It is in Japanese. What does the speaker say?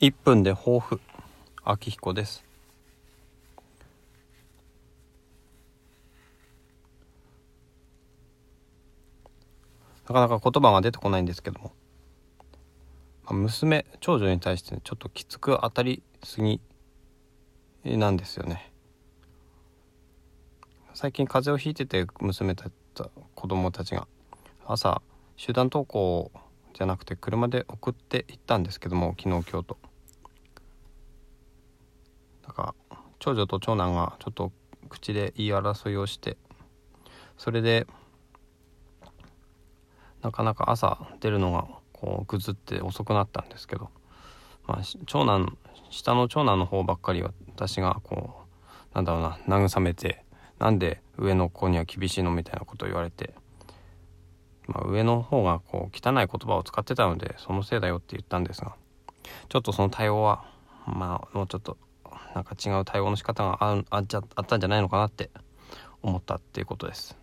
1分で抱負秋彦です。なかなか言葉が出てこないんですけども、まあ、娘長女に対してちょっときつく当たりすぎなんですよね。最近風邪をひいてて娘たち子供たちが朝集団登校じゃなくて車で送って行ったんですけども昨日今日とだから長女と長男がちょっと口で言い争いをしてそれでなかなか朝出るのがこうぐずって遅くなったんですけど、まあ、長男下の長男の方ばっかり私がこうなんだろうな慰めてなんで上の子には厳しいのみたいなことを言われて、まあ、上の方がこう汚い言葉を使ってたのでそのせいだよって言ったんですがちょっとその対応はまあもうちょっとなんか違う対応の仕方がああっちゃあったんじゃないのかなって思ったっていうことです。